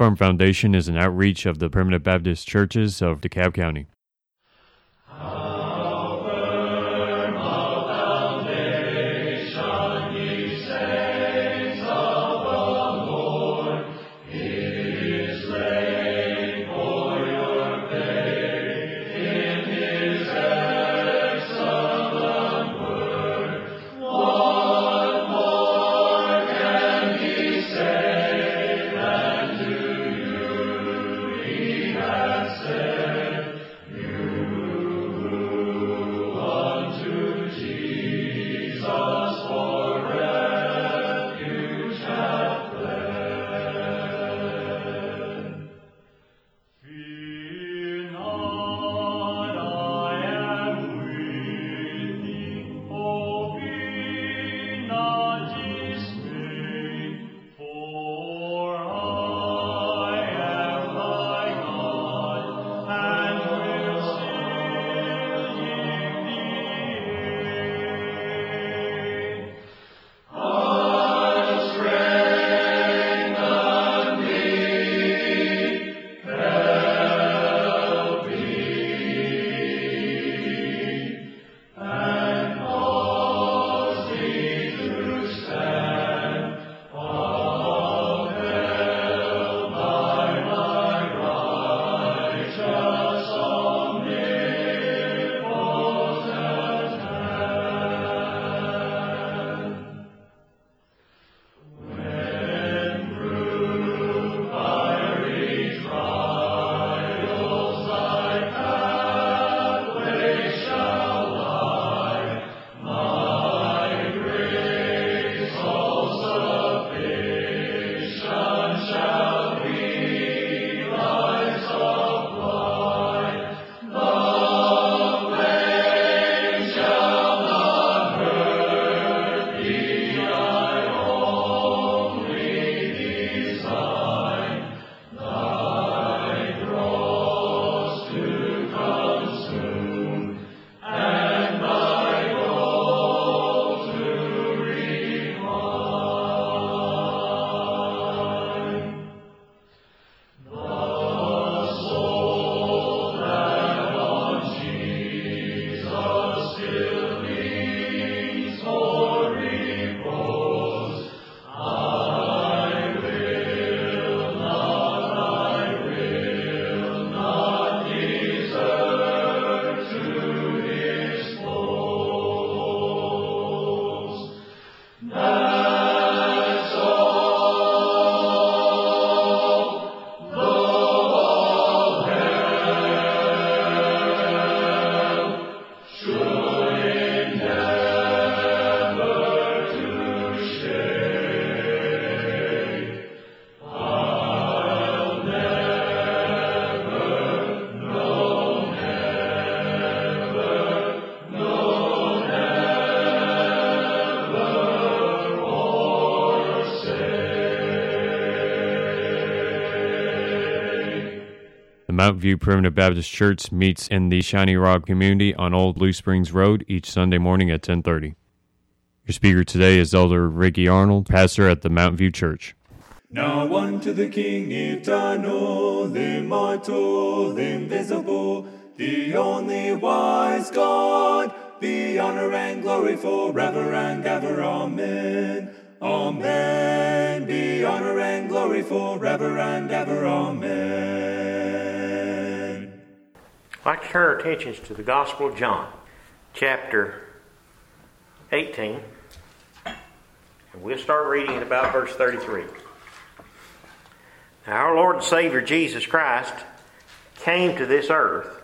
Firm Foundation is an outreach of the Primitive Baptist Churches of DeKalb County. Fear Mount View Primitive Baptist Church meets in the Shiny Rock community on Old Blue Springs Road each Sunday morning at 10:30. Your speaker today is Elder Ricky Arnold, pastor at the Mount View Church. Now unto the King eternal, immortal, invisible, the only wise God, be honor and glory forever and ever. Amen. Amen. Be honor and glory forever and ever. Amen. I'd like to turn our attentions to the Gospel of John, chapter 18. And we'll start reading at about verse 33. Now, our Lord and Savior Jesus Christ came to this earth,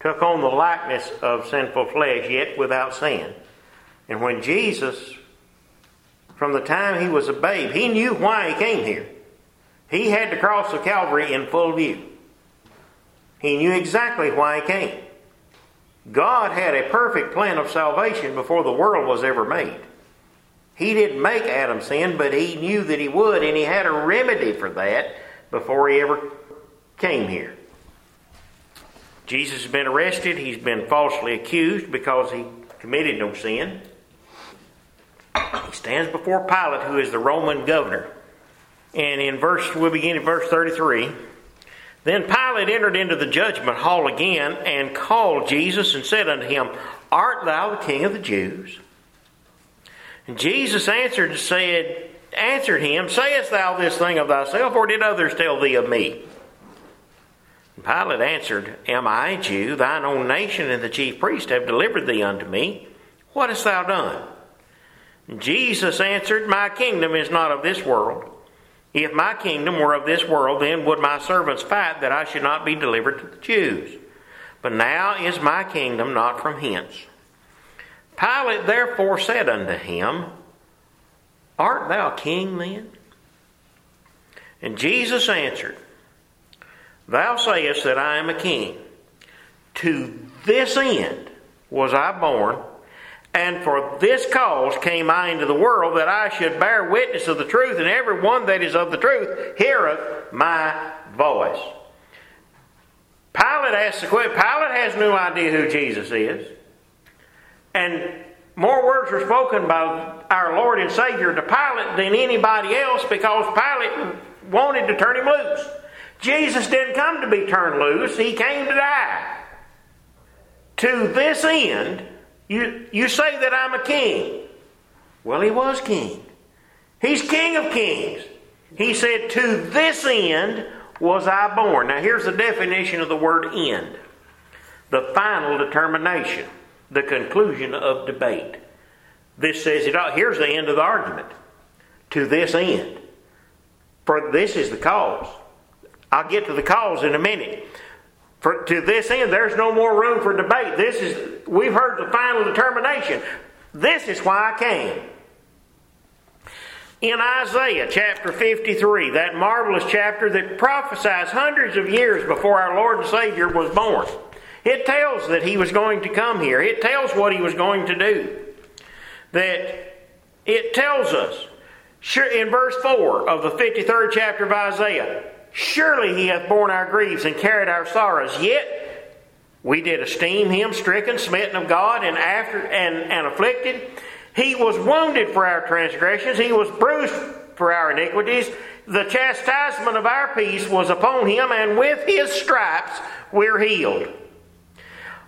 took on the likeness of sinful flesh, yet without sin. And when Jesus, from the time he was a babe, he knew why he came here. He had to cross the Calvary in full view. He knew exactly why he came. God had a perfect plan of salvation before the world was ever made. He didn't make Adam sin, but he knew that he would, and he had a remedy for that before he ever came here. Jesus has been arrested. He's been falsely accused because he committed no sin. He stands before Pilate, who is the Roman governor. And in verse, we'll begin at verse 33. Then Pilate entered into the judgment hall again and called Jesus and said unto him, Art thou the king of the Jews? And Jesus answered and said, answered him, Sayest thou this thing of thyself, or did others tell thee of me? And Pilate answered, Am I a Jew? Thine own nation and the chief priest have delivered thee unto me. What hast thou done? And Jesus answered, My kingdom is not of this world. If my kingdom were of this world, then would my servants fight that I should not be delivered to the Jews. But now is my kingdom not from hence. Pilate therefore said unto him, Art thou king then? And Jesus answered, Thou sayest that I am a king. To this end was I born, and for this cause came I into the world, that I should bear witness of the truth, and every one that is of the truth heareth my voice. Pilate asks the question. Pilate has no idea who Jesus is. And more words were spoken by our Lord and Savior to Pilate than anybody else because Pilate wanted to turn him loose. Jesus didn't come to be turned loose, he came to die. To this end, you, you say that I'm a king. Well, he was king. He's king of kings. He said, To this end was I born. Now, here's the definition of the word end the final determination, the conclusion of debate. This says it all. Here's the end of the argument. To this end. For this is the cause. I'll get to the cause in a minute. For to this end, there's no more room for debate. This is we've heard the final determination. This is why I came. In Isaiah chapter 53, that marvelous chapter that prophesies hundreds of years before our Lord and Savior was born, it tells that he was going to come here. It tells what he was going to do. That it tells us, in verse 4 of the 53rd chapter of Isaiah, Surely he hath borne our griefs and carried our sorrows. Yet we did esteem him stricken, smitten of God, and after and, and afflicted. He was wounded for our transgressions, he was bruised for our iniquities. The chastisement of our peace was upon him, and with his stripes we're healed.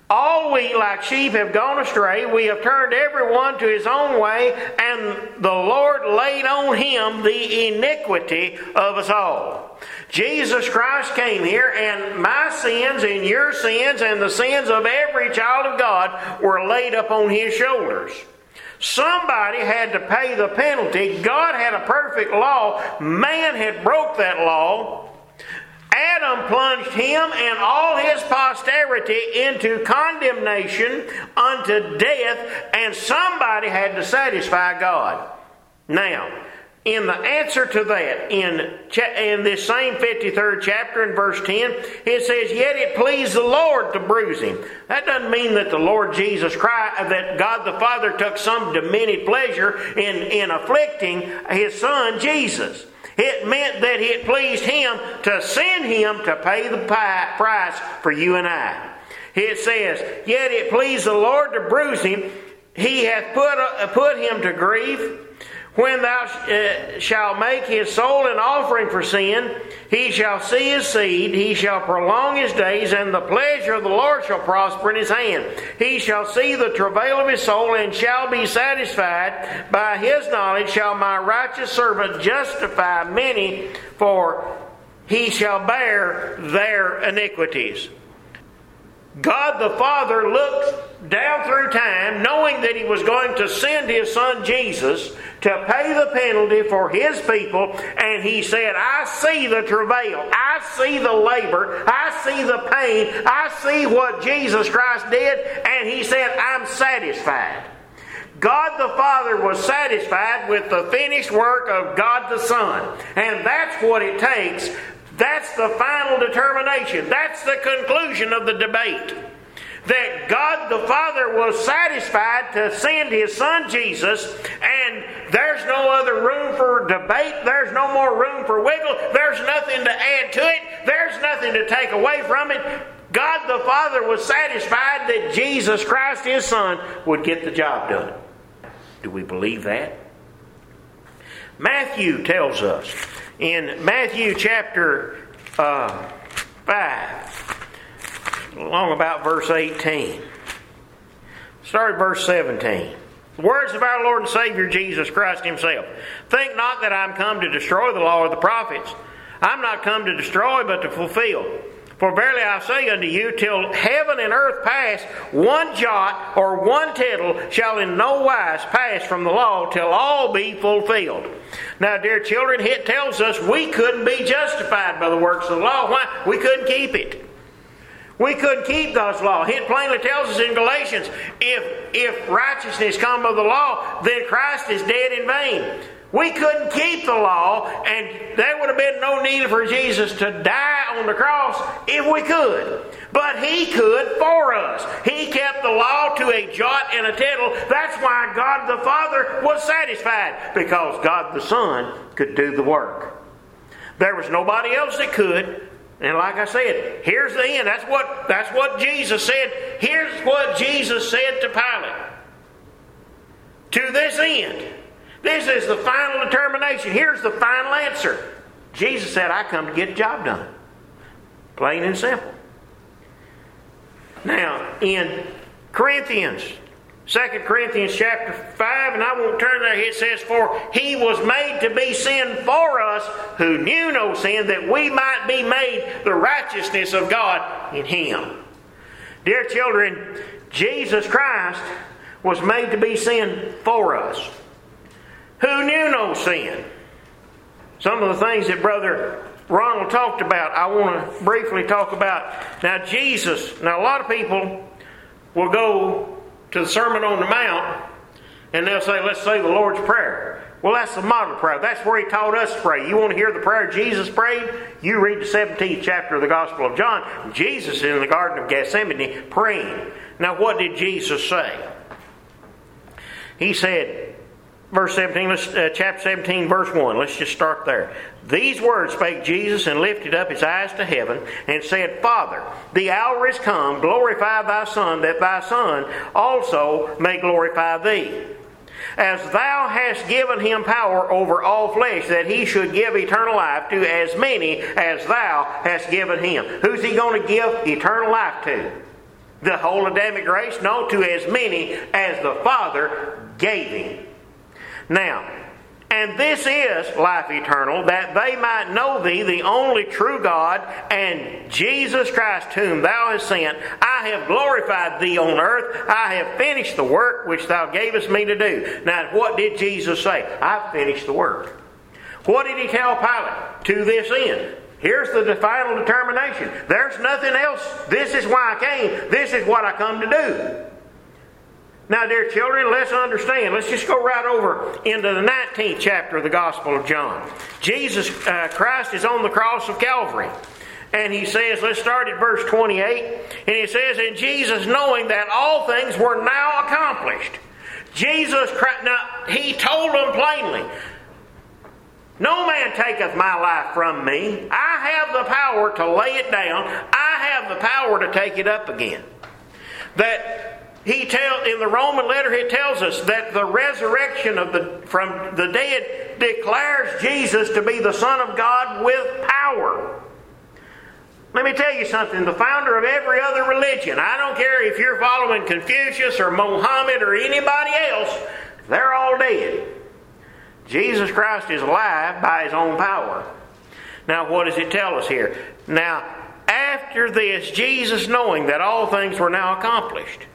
All we, like sheep, have gone astray. We have turned everyone to his own way, and the Lord laid on him the iniquity of us all. Jesus Christ came here, and my sins and your sins and the sins of every child of God were laid upon his shoulders. Somebody had to pay the penalty. God had a perfect law. Man had broke that law. Adam plunged him and all his posterity into condemnation unto death, and somebody had to satisfy God. Now, in the answer to that, in, in this same 53rd chapter in verse 10, it says, Yet it pleased the Lord to bruise him. That doesn't mean that the Lord Jesus Christ, that God the Father took some diminished pleasure in, in afflicting his son Jesus. It meant that it pleased him to send him to pay the price for you and I. It says, Yet it pleased the Lord to bruise him. He hath put, uh, put him to grief. When thou uh, shalt make his soul an offering for sin, he shall see his seed, he shall prolong his days, and the pleasure of the Lord shall prosper in his hand. He shall see the travail of his soul, and shall be satisfied. By his knowledge shall my righteous servant justify many, for he shall bear their iniquities. God the Father looked down through time, knowing that He was going to send His Son Jesus to pay the penalty for His people, and He said, I see the travail, I see the labor, I see the pain, I see what Jesus Christ did, and He said, I'm satisfied. God the Father was satisfied with the finished work of God the Son. And that's what it takes that's the final determination. That's the conclusion of the debate. That God the Father was satisfied to send His Son Jesus, and there's no other room for debate. There's no more room for wiggle. There's nothing to add to it. There's nothing to take away from it. God the Father was satisfied that Jesus Christ, His Son, would get the job done. Do we believe that? Matthew tells us in Matthew chapter uh, 5, along about verse 18. Start at verse 17. The words of our Lord and Savior Jesus Christ Himself. Think not that I'm come to destroy the law or the prophets. I'm not come to destroy, but to fulfill. For verily I say unto you, till heaven and earth pass, one jot or one tittle shall in no wise pass from the law till all be fulfilled. Now, dear children, it tells us we couldn't be justified by the works of the law. Why? We couldn't keep it. We couldn't keep God's law. It plainly tells us in Galatians, if if righteousness come of the law, then Christ is dead in vain. We couldn't keep the law, and there would have been no need for Jesus to die on the cross if we could. But He could for us. He kept the law to a jot and a tittle. That's why God the Father was satisfied, because God the Son could do the work. There was nobody else that could. And like I said, here's the end. That's what, that's what Jesus said. Here's what Jesus said to Pilate. To this end. This is the final determination. Here's the final answer. Jesus said, I come to get the job done. Plain and simple. Now, in Corinthians, 2 Corinthians chapter 5, and I won't turn there, it says, For he was made to be sin for us who knew no sin, that we might be made the righteousness of God in him. Dear children, Jesus Christ was made to be sin for us who knew no sin. Some of the things that Brother Ronald talked about, I want to briefly talk about. Now, Jesus, now a lot of people will go to the Sermon on the Mount and they'll say, let's say the Lord's Prayer. Well, that's the model prayer. That's where He taught us to pray. You want to hear the prayer Jesus prayed? You read the 17th chapter of the Gospel of John. Jesus in the Garden of Gethsemane praying. Now, what did Jesus say? He said, verse 17, let's, uh, chapter 17, verse 1. Let's just start there. These words spake Jesus and lifted up his eyes to heaven and said, Father, the hour is come, glorify thy Son, that thy Son also may glorify thee. As thou hast given him power over all flesh, that he should give eternal life to as many as thou hast given him. Who's he going to give eternal life to? The whole Adamic race? No, to as many as the Father gave him. Now, and this is life eternal, that they might know thee, the only true God, and Jesus Christ, whom thou hast sent. I have glorified thee on earth. I have finished the work which thou gavest me to do. Now, what did Jesus say? I've finished the work. What did he tell Pilate? To this end. Here's the final determination. There's nothing else. This is why I came. This is what I come to do. Now, dear children, let's understand. Let's just go right over into the 19th chapter of the Gospel of John. Jesus uh, Christ is on the cross of Calvary. And he says, let's start at verse 28. And he says, And Jesus, knowing that all things were now accomplished, Jesus Christ, now, he told them plainly, no man taketh my life from me. I have the power to lay it down. I have the power to take it up again. That he tell in the Roman letter he tells us that the resurrection of the from the dead declares Jesus to be the Son of God with power. Let me tell you something. The founder of every other religion, I don't care if you're following Confucius or Mohammed or anybody else, they're all dead. Jesus Christ is alive by his own power. Now, what does it tell us here? Now, after this, Jesus, knowing that all things were now accomplished,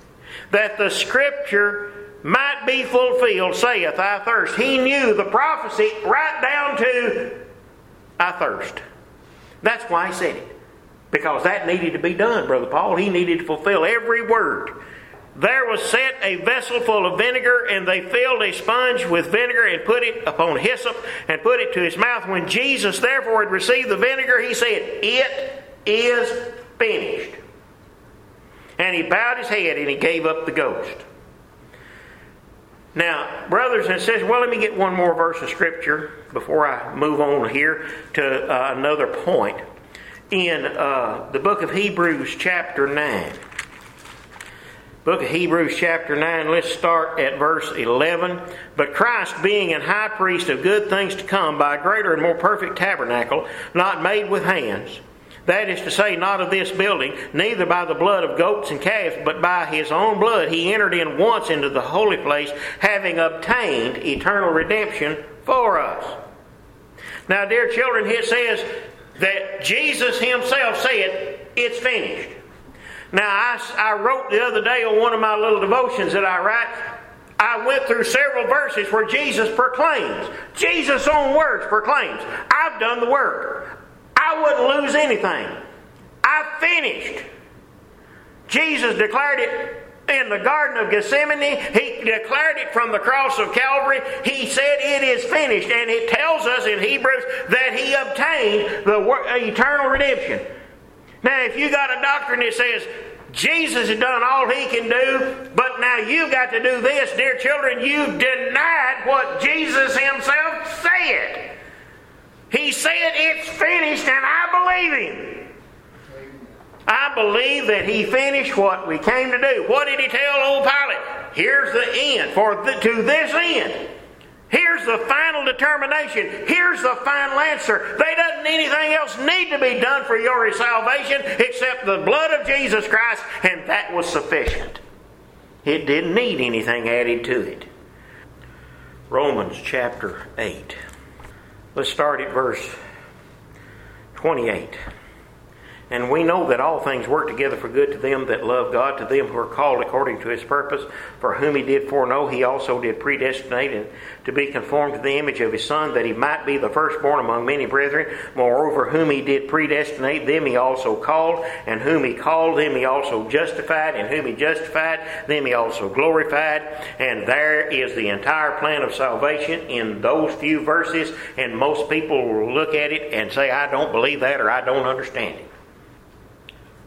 that the scripture might be fulfilled, saith, I thirst. He knew the prophecy right down to, I thirst. That's why he said it. Because that needed to be done, Brother Paul. He needed to fulfill every word. There was set a vessel full of vinegar, and they filled a sponge with vinegar and put it upon hyssop and put it to his mouth. When Jesus therefore had received the vinegar, he said, It is finished. And he bowed his head and he gave up the ghost. Now, brothers and sisters, well, let me get one more verse of Scripture before I move on here to uh, another point. In uh, the book of Hebrews, chapter 9. Book of Hebrews, chapter 9, let's start at verse 11. But Christ, being an high priest of good things to come, by a greater and more perfect tabernacle, not made with hands, that is to say, not of this building, neither by the blood of goats and calves, but by his own blood, he entered in once into the holy place, having obtained eternal redemption for us. Now, dear children, it says that Jesus himself said, It's finished. Now, I, I wrote the other day on one of my little devotions that I write, I went through several verses where Jesus proclaims, Jesus' own words proclaims, I've done the work. I wouldn't lose anything. I finished. Jesus declared it in the Garden of Gethsemane. He declared it from the cross of Calvary. He said, It is finished. And it tells us in Hebrews that He obtained the eternal redemption. Now, if you got a doctrine that says Jesus has done all He can do, but now you've got to do this, dear children, you've denied what Jesus Himself said. He said, It's finished, and I believe Him. I believe that he finished what we came to do. What did he tell old Pilate? Here's the end. For the, to this end. Here's the final determination. Here's the final answer. They doesn't anything else need to be done for your salvation except the blood of Jesus Christ, and that was sufficient. It didn't need anything added to it. Romans chapter 8. Let's start at verse 28. And we know that all things work together for good to them that love God, to them who are called according to his purpose, for whom he did foreknow, he also did predestinate and to be conformed to the image of his Son, that he might be the firstborn among many brethren. Moreover, whom he did predestinate, them he also called, and whom he called, them he also justified, and whom he justified, them he also glorified. And there is the entire plan of salvation in those few verses, and most people will look at it and say, I don't believe that or I don't understand it.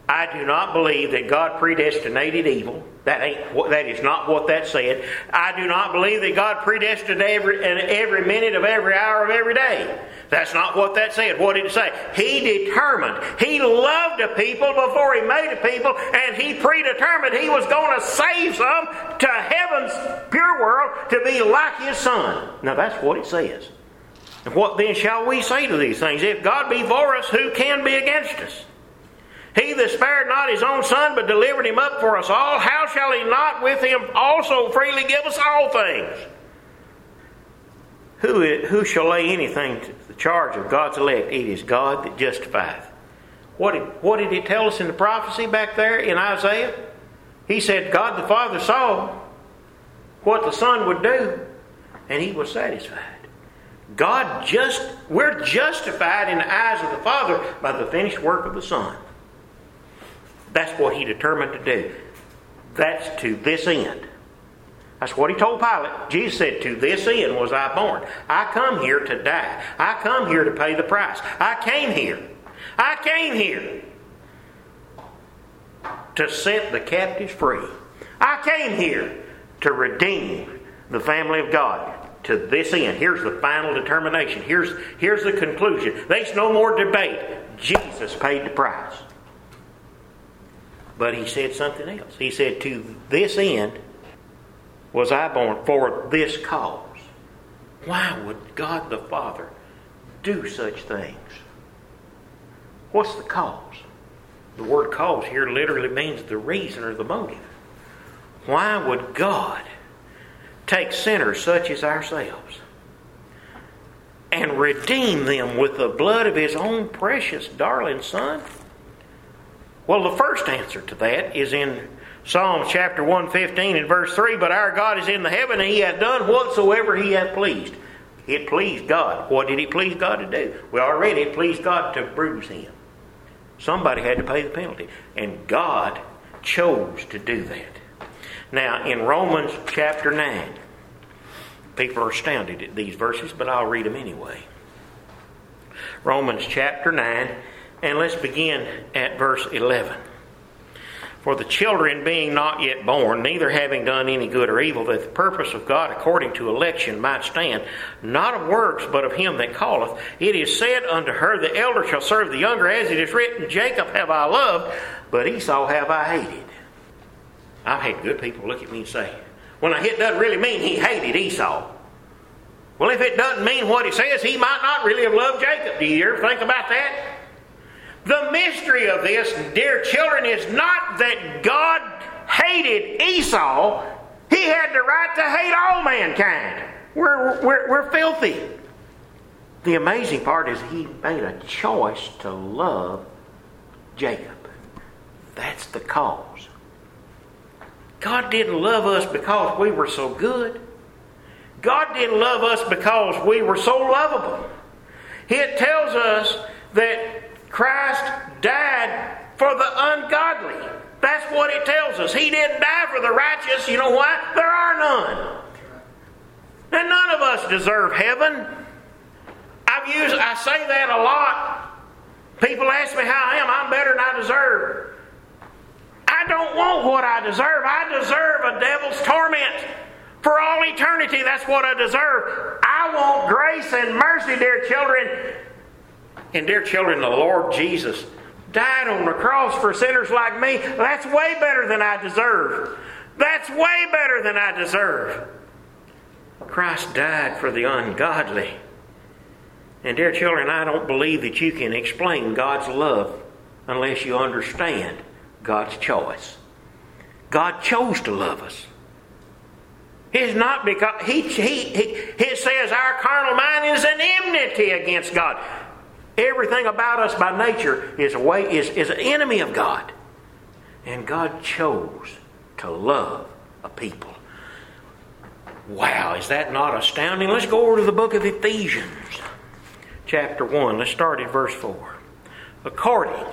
I do not believe that God predestinated evil. That ain't that is not what that said. I do not believe that God predestined every every minute of every hour of every day. That's not what that said. What did it say? He determined. He loved a people before he made a people, and he predetermined he was going to save some to heaven's pure world to be like his son. Now that's what it says. And what then shall we say to these things? If God be for us, who can be against us? He that spared not his own son, but delivered him up for us all, how shall he not with him also freely give us all things? Who, who shall lay anything to the charge of God's elect? It is God that justifieth. What did, what did he tell us in the prophecy back there in Isaiah? He said, God the Father saw what the Son would do, and he was satisfied. God just, we're justified in the eyes of the Father by the finished work of the Son. That's what he determined to do. That's to this end. That's what he told Pilate. Jesus said, To this end was I born. I come here to die. I come here to pay the price. I came here. I came here to set the captives free. I came here to redeem the family of God to this end. Here's the final determination. Here's, here's the conclusion. There's no more debate. Jesus paid the price. But he said something else. He said, To this end was I born for this cause. Why would God the Father do such things? What's the cause? The word cause here literally means the reason or the motive. Why would God take sinners such as ourselves and redeem them with the blood of His own precious darling Son? Well, the first answer to that is in Psalm chapter 115 and verse 3 But our God is in the heaven, and he hath done whatsoever he hath pleased. It pleased God. What did it please God to do? Well, already it pleased God to bruise him. Somebody had to pay the penalty. And God chose to do that. Now, in Romans chapter 9, people are astounded at these verses, but I'll read them anyway. Romans chapter 9 and let's begin at verse 11. For the children being not yet born, neither having done any good or evil, that the purpose of God according to election might stand, not of works, but of him that calleth, it is said unto her, The elder shall serve the younger, as it is written, Jacob have I loved, but Esau have I hated. I've had good people look at me and say, well, now it doesn't really mean he hated Esau. Well, if it doesn't mean what it says, he might not really have loved Jacob. Do you ever think about that? The mystery of this, dear children, is not that God hated Esau. He had the right to hate all mankind. We're, we're, we're filthy. The amazing part is he made a choice to love Jacob. That's the cause. God didn't love us because we were so good. God didn't love us because we were so lovable. It tells us that Christ died for the ungodly. That's what it tells us. He didn't die for the righteous. You know why? There are none. And none of us deserve heaven. I've used I say that a lot. People ask me how I am. I'm better than I deserve. I don't want what I deserve. I deserve a devil's torment. For all eternity, that's what I deserve. I want grace and mercy, dear children. And, dear children, the Lord Jesus died on the cross for sinners like me. That's way better than I deserve. That's way better than I deserve. Christ died for the ungodly. And, dear children, I don't believe that you can explain God's love unless you understand God's choice. God chose to love us. It's not because he, he, he, it says our carnal mind is an enmity against God. Everything about us by nature is a way is, is an enemy of God. And God chose to love a people. Wow, is that not astounding? Let's go over to the book of Ephesians, chapter 1. Let's start at verse 4. According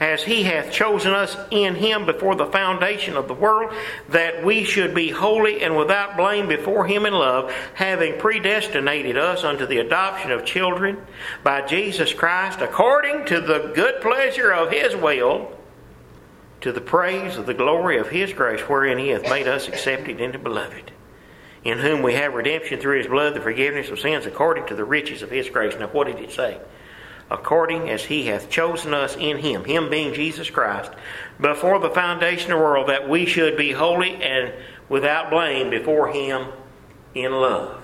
as he hath chosen us in him before the foundation of the world, that we should be holy and without blame before him in love, having predestinated us unto the adoption of children by Jesus Christ, according to the good pleasure of his will, to the praise of the glory of his grace, wherein he hath made us accepted in the beloved. In whom we have redemption through his blood, the forgiveness of sins, according to the riches of his grace. Now, what did it say? According as he hath chosen us in him, him being Jesus Christ, before the foundation of the world, that we should be holy and without blame before him in love.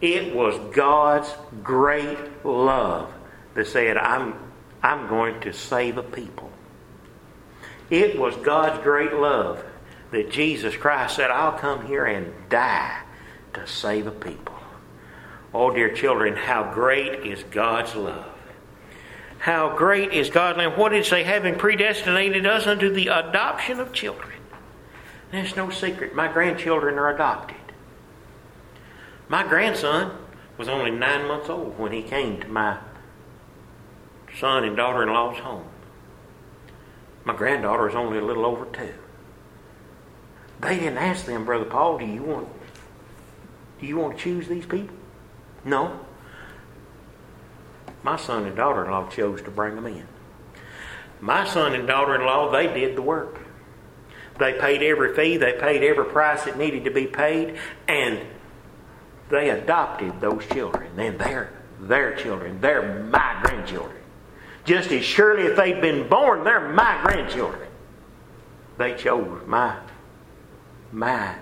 It was God's great love that said, I'm, I'm going to save a people. It was God's great love that Jesus Christ said, I'll come here and die to save a people. Oh, dear children, how great is God's love. How great is God's love. What did say? Having predestinated us unto the adoption of children. That's no secret. My grandchildren are adopted. My grandson was only nine months old when he came to my son and daughter in law's home. My granddaughter is only a little over two. They didn't ask them, Brother Paul, do you want do you want to choose these people? No. My son and daughter in law chose to bring them in. My son and daughter in law, they did the work. They paid every fee, they paid every price that needed to be paid, and they adopted those children. And they're their children. They're my grandchildren. Just as surely if they'd been born, they're my grandchildren. They chose my my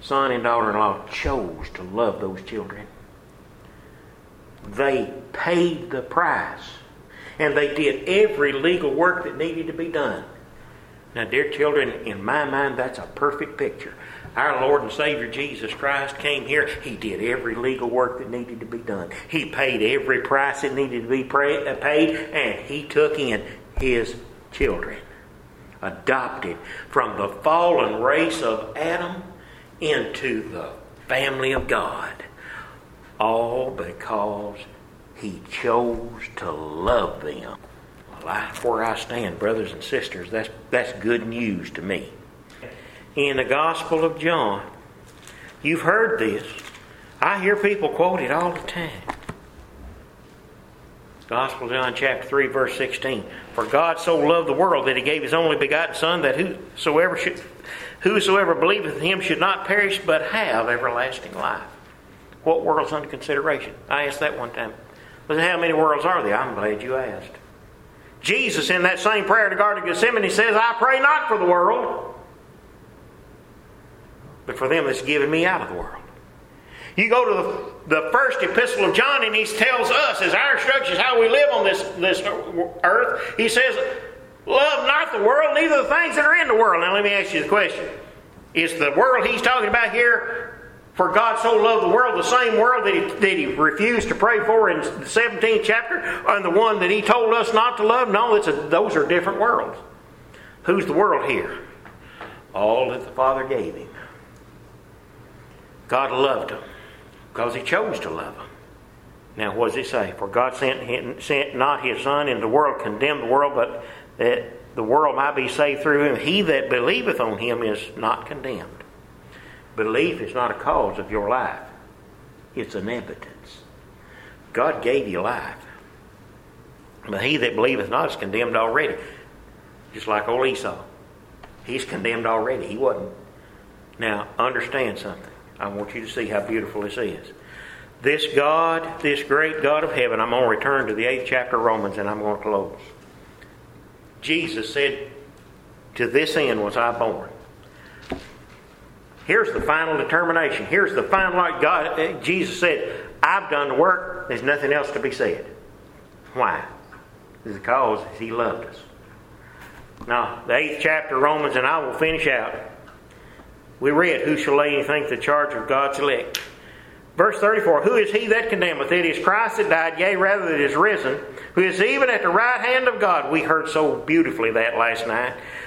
son and daughter in law chose to love those children. They paid the price. And they did every legal work that needed to be done. Now, dear children, in my mind, that's a perfect picture. Our Lord and Savior Jesus Christ came here. He did every legal work that needed to be done. He paid every price that needed to be uh, paid, and He took in His children, adopted from the fallen race of Adam into the family of God. All because he chose to love them. Well, that's where I stand, brothers and sisters. That's, that's good news to me. In the Gospel of John, you've heard this. I hear people quote it all the time. Gospel of John chapter 3 verse 16. For God so loved the world that he gave his only begotten son that whosoever should whosoever believeth in him should not perish but have everlasting life. What world's under consideration? I asked that one time. But how many worlds are there? I'm glad you asked. Jesus, in that same prayer in the Garden of Gethsemane, says, I pray not for the world, but for them that's given me out of the world. You go to the, the first epistle of John, and he tells us, as our instructions, how we live on this, this earth. He says, Love not the world, neither the things that are in the world. Now, let me ask you the question Is the world he's talking about here for God so loved the world, the same world that he, that he refused to pray for in the 17th chapter, and the one that he told us not to love? No, it's a, those are different worlds. Who's the world here? All that the Father gave him. God loved them because he chose to love them. Now, what does it say? For God sent, sent not his Son into the world, condemned the world, but that the world might be saved through him. He that believeth on him is not condemned. Belief is not a cause of your life, it's an evidence. God gave you life. But he that believeth not is condemned already. Just like old Esau. He's condemned already. He wasn't. Now, understand something. I want you to see how beautiful this is. This God, this great God of heaven, I'm going to return to the eighth chapter of Romans and I'm going to close. Jesus said, To this end was I born. Here's the final determination. Here's the final, like God, eh, Jesus said, I've done the work. There's nothing else to be said. Why? Because He loved us. Now, the eighth chapter of Romans, and I will finish out. We read, Who shall lay anything to the charge of God's elect? Verse 34 Who is he that condemneth? It is Christ that died, yea, rather that is risen, who is even at the right hand of God. We heard so beautifully that last night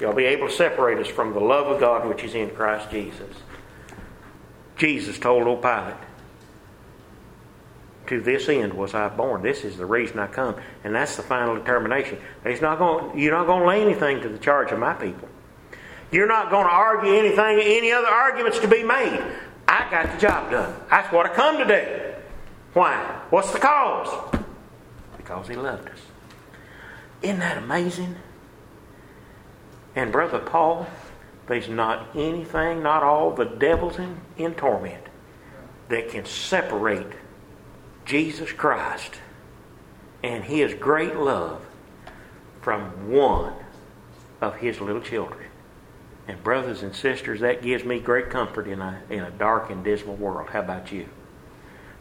shall be able to separate us from the love of God which is in Christ Jesus. Jesus told old Pilate, To this end was I born. This is the reason I come. And that's the final determination. He's not going, you're not going to lay anything to the charge of my people. You're not going to argue anything, any other arguments to be made. I got the job done. That's what I come to do. Why? What's the cause? Because he loved us. Isn't that amazing? And Brother Paul, there's not anything, not all the devils in, in torment that can separate Jesus Christ and his great love from one of his little children. And brothers and sisters, that gives me great comfort in a, in a dark and dismal world. How about you?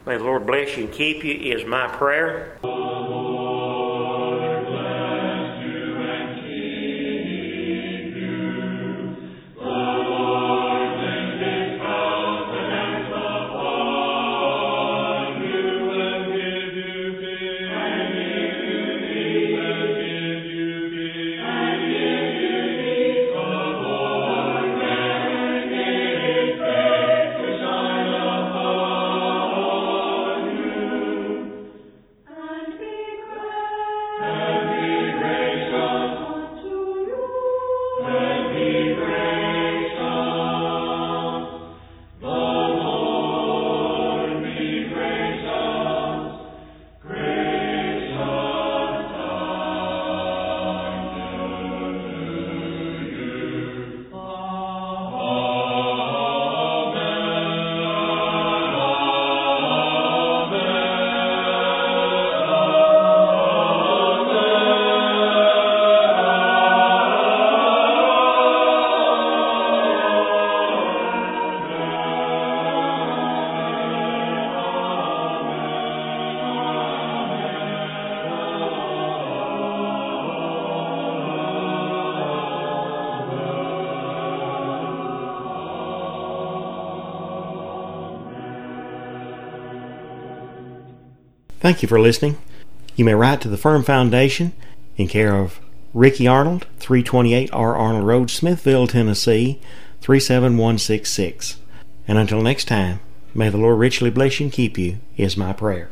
May the Lord bless you and keep you is my prayer. Thank you for listening. You may write to the Firm Foundation in care of Ricky Arnold, 328 R. Arnold Road, Smithville, Tennessee, 37166. And until next time, may the Lord richly bless you and keep you, is my prayer.